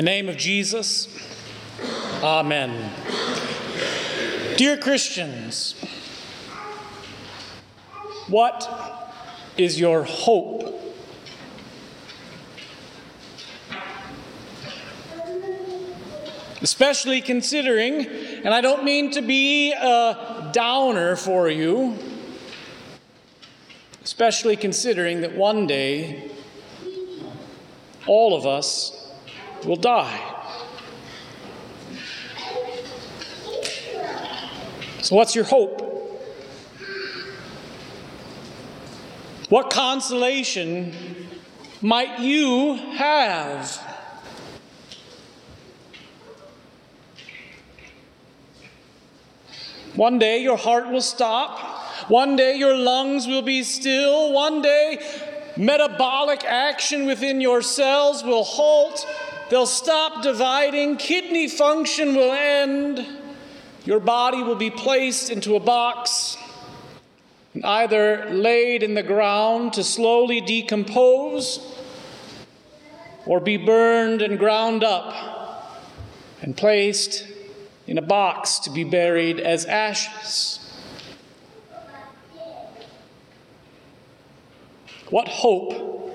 the name of Jesus, Amen. Dear Christians, what is your hope? Especially considering, and I don't mean to be a downer for you, especially considering that one day all of us will die. So, what's your hope? What consolation might you have? One day your heart will stop. One day your lungs will be still. One day metabolic action within your cells will halt. They'll stop dividing. Kidney function will end. Your body will be placed into a box and either laid in the ground to slowly decompose or be burned and ground up and placed in a box to be buried as ashes. What hope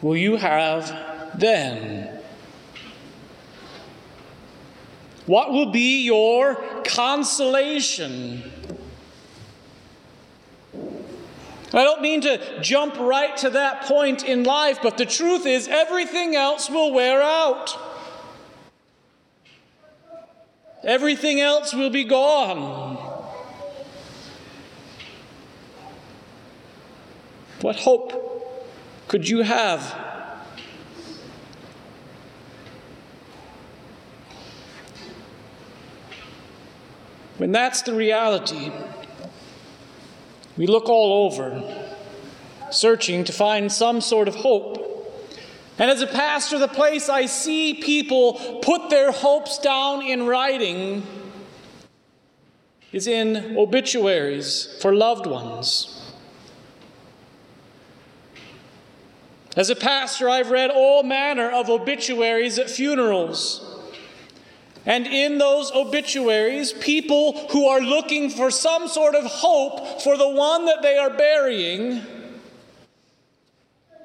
will you have then? What will be your consolation? I don't mean to jump right to that point in life, but the truth is, everything else will wear out. Everything else will be gone. What hope could you have? When that's the reality, we look all over, searching to find some sort of hope. And as a pastor, the place I see people put their hopes down in writing is in obituaries for loved ones. As a pastor, I've read all manner of obituaries at funerals. And in those obituaries, people who are looking for some sort of hope for the one that they are burying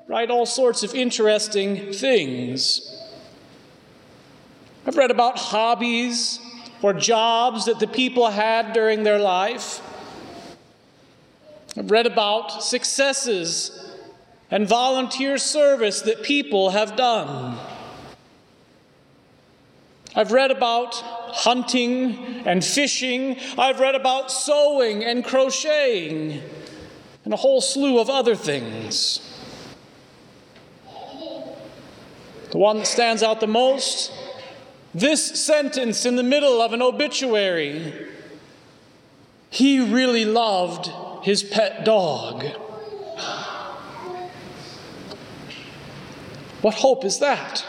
write all sorts of interesting things. I've read about hobbies or jobs that the people had during their life. I've read about successes and volunteer service that people have done. I've read about hunting and fishing. I've read about sewing and crocheting and a whole slew of other things. The one that stands out the most this sentence in the middle of an obituary He really loved his pet dog. What hope is that?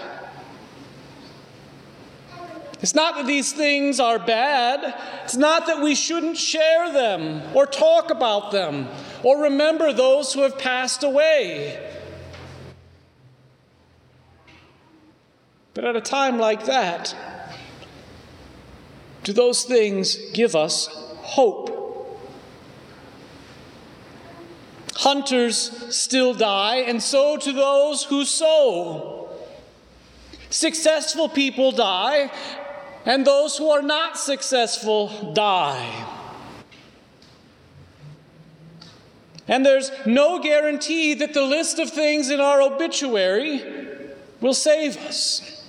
It's not that these things are bad. It's not that we shouldn't share them or talk about them or remember those who have passed away. But at a time like that, do those things give us hope? Hunters still die, and so do those who sow. Successful people die, and those who are not successful die. And there's no guarantee that the list of things in our obituary will save us.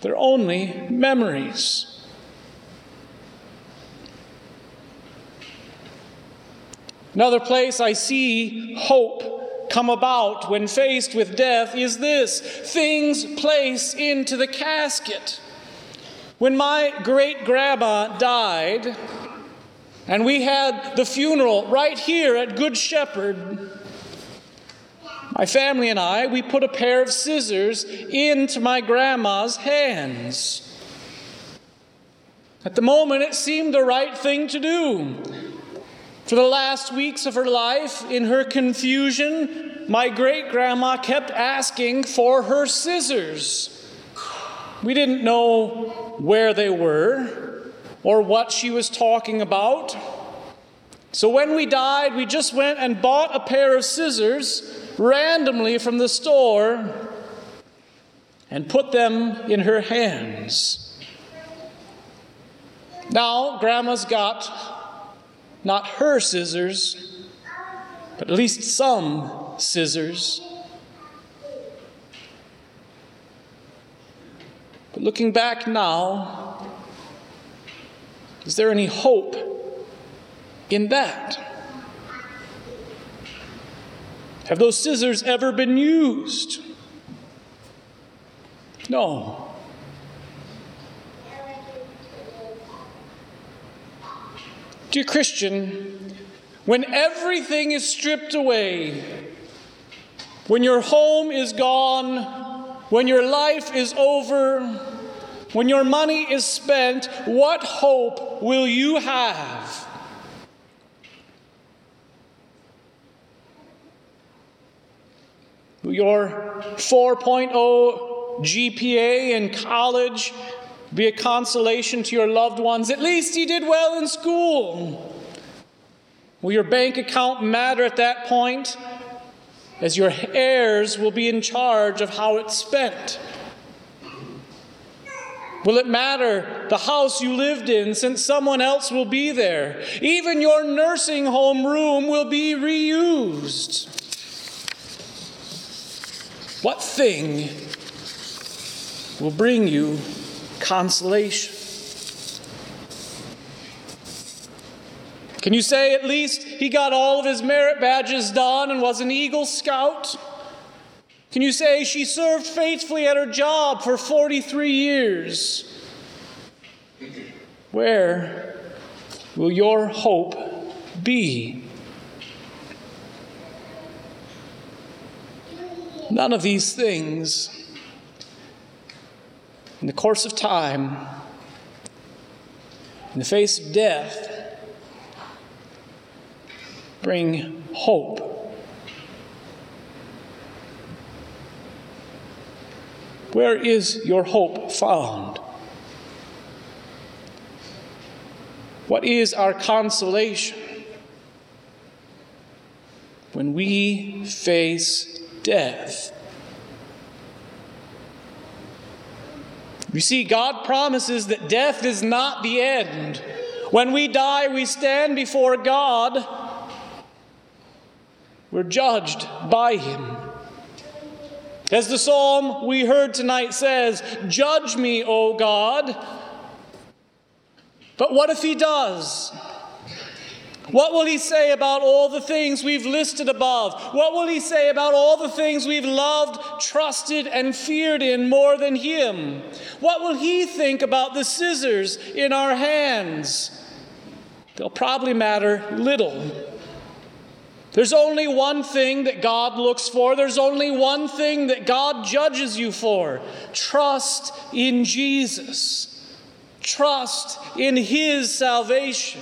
They're only memories. Another place I see hope come about when faced with death is this things place into the casket. When my great grandma died, and we had the funeral right here at Good Shepherd, my family and I, we put a pair of scissors into my grandma's hands. At the moment, it seemed the right thing to do. For the last weeks of her life, in her confusion, my great grandma kept asking for her scissors. We didn't know where they were or what she was talking about. So when we died, we just went and bought a pair of scissors randomly from the store and put them in her hands. Now, Grandma's got not her scissors, but at least some scissors. But looking back now, is there any hope in that? Have those scissors ever been used? No. Dear Christian, when everything is stripped away, when your home is gone, when your life is over, when your money is spent, what hope will you have? Your 4.0 GPA in college be a consolation to your loved ones? At least you did well in school. Will your bank account matter at that point? As your heirs will be in charge of how it's spent. Will it matter the house you lived in since someone else will be there? Even your nursing home room will be reused. What thing will bring you consolation? Can you say at least he got all of his merit badges done and was an Eagle Scout? Can you say she served faithfully at her job for 43 years? Where will your hope be? None of these things, in the course of time, in the face of death, bring hope. Where is your hope found? What is our consolation when we face death? You see, God promises that death is not the end. When we die, we stand before God. We're judged by Him. As the psalm we heard tonight says, Judge me, O God. But what if He does? What will He say about all the things we've listed above? What will He say about all the things we've loved, trusted, and feared in more than Him? What will He think about the scissors in our hands? They'll probably matter little. There's only one thing that God looks for. There's only one thing that God judges you for. Trust in Jesus. Trust in His salvation.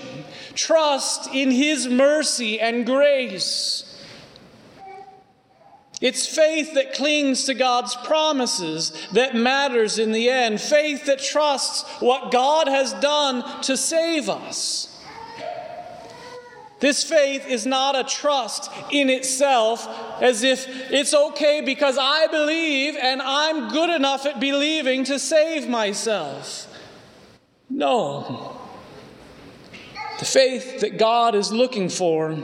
Trust in His mercy and grace. It's faith that clings to God's promises that matters in the end. Faith that trusts what God has done to save us. This faith is not a trust in itself, as if it's okay because I believe and I'm good enough at believing to save myself. No. The faith that God is looking for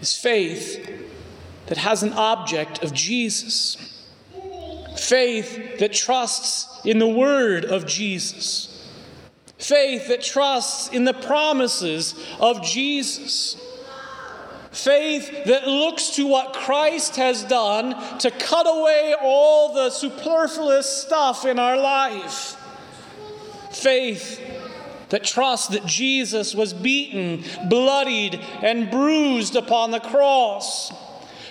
is faith that has an object of Jesus. Faith that trusts in the word of Jesus. Faith that trusts in the promises of Jesus. Faith that looks to what Christ has done to cut away all the superfluous stuff in our life. Faith that trusts that Jesus was beaten, bloodied, and bruised upon the cross.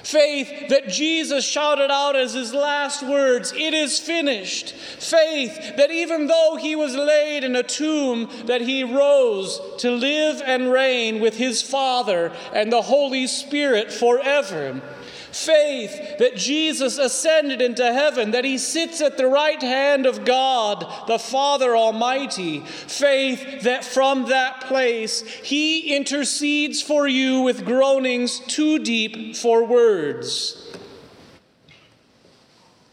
Faith that Jesus shouted out as his last words, It is finished. Faith that even though he was laid in a tomb, that he rose to live and reign with his Father and the Holy Spirit forever. Faith that Jesus ascended into heaven, that he sits at the right hand of God, the Father Almighty. Faith that from that place he intercedes for you with groanings too deep for words.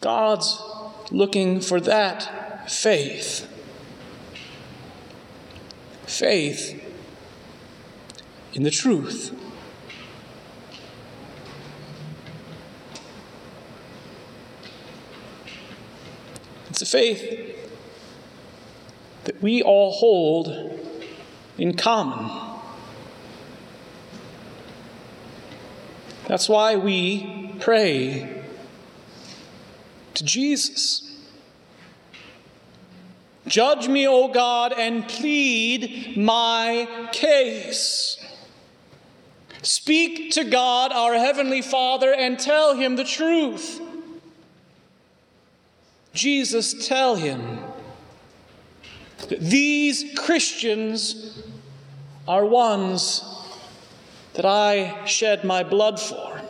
God's looking for that faith. Faith in the truth. It's a faith that we all hold in common. That's why we pray to Jesus. Judge me, O God, and plead my case. Speak to God, our Heavenly Father, and tell Him the truth. Jesus, tell Him that these Christians are ones that I shed my blood for.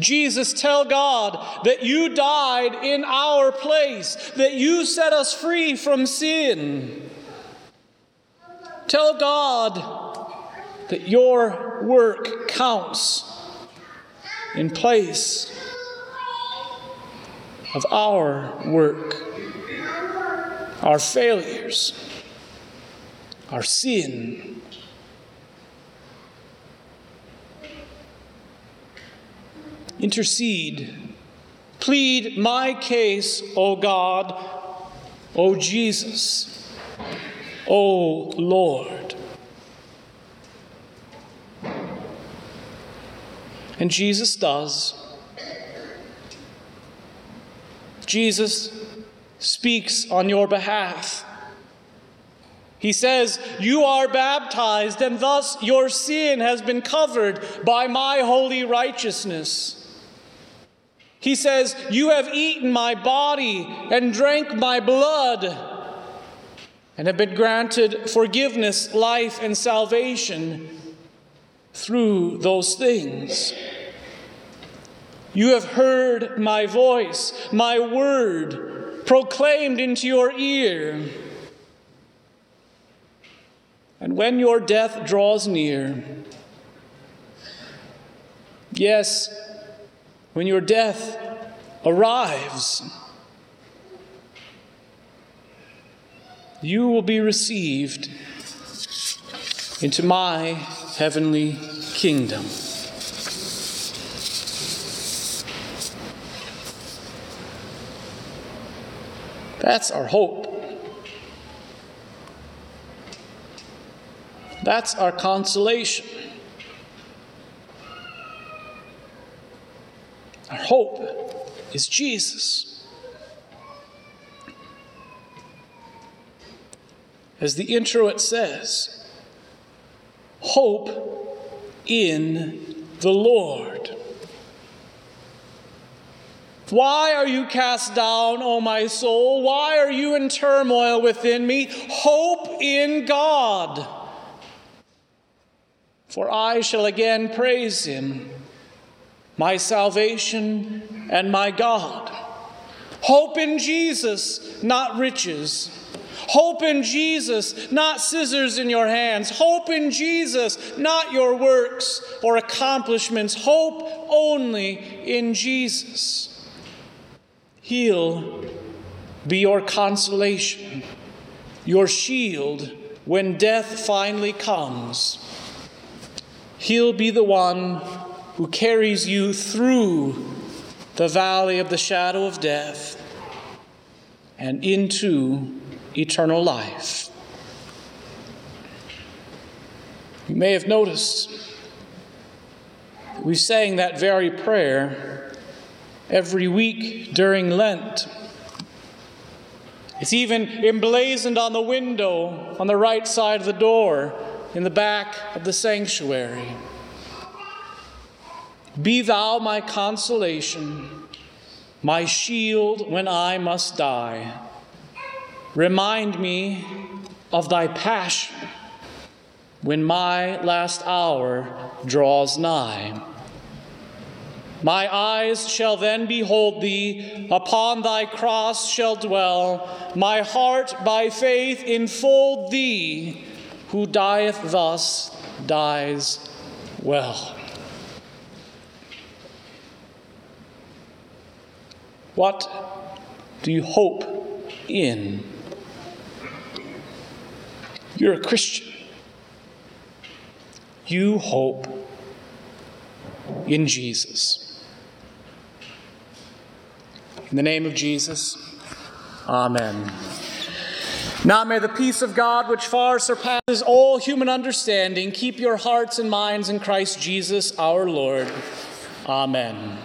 Jesus, tell God that you died in our place, that you set us free from sin. Tell God that your work counts in place of our work, our failures, our sin. Intercede. Plead my case, O God, O Jesus, O Lord. And Jesus does. Jesus speaks on your behalf. He says, You are baptized, and thus your sin has been covered by my holy righteousness. He says, You have eaten my body and drank my blood, and have been granted forgiveness, life, and salvation through those things. You have heard my voice, my word proclaimed into your ear. And when your death draws near, yes, when your death arrives, you will be received into my heavenly kingdom. That's our hope. That's our consolation. Our hope is Jesus. As the introit says, hope in the Lord. Why are you cast down, O my soul? Why are you in turmoil within me? Hope in God. For I shall again praise him, my salvation and my God. Hope in Jesus, not riches. Hope in Jesus, not scissors in your hands. Hope in Jesus, not your works or accomplishments. Hope only in Jesus. He'll be your consolation, your shield when death finally comes. He'll be the one who carries you through the valley of the shadow of death and into eternal life. You may have noticed we sang that very prayer every week during Lent. It's even emblazoned on the window on the right side of the door in the back of the sanctuary. Be thou my consolation, my shield when I must die. Remind me of thy passion when my last hour draws nigh. My eyes shall then behold thee, upon thy cross shall dwell. My heart by faith enfold thee, who dieth thus, dies well. What do you hope in? You're a Christian. You hope in Jesus. In the name of Jesus, Amen. Now may the peace of God, which far surpasses all human understanding, keep your hearts and minds in Christ Jesus our Lord. Amen.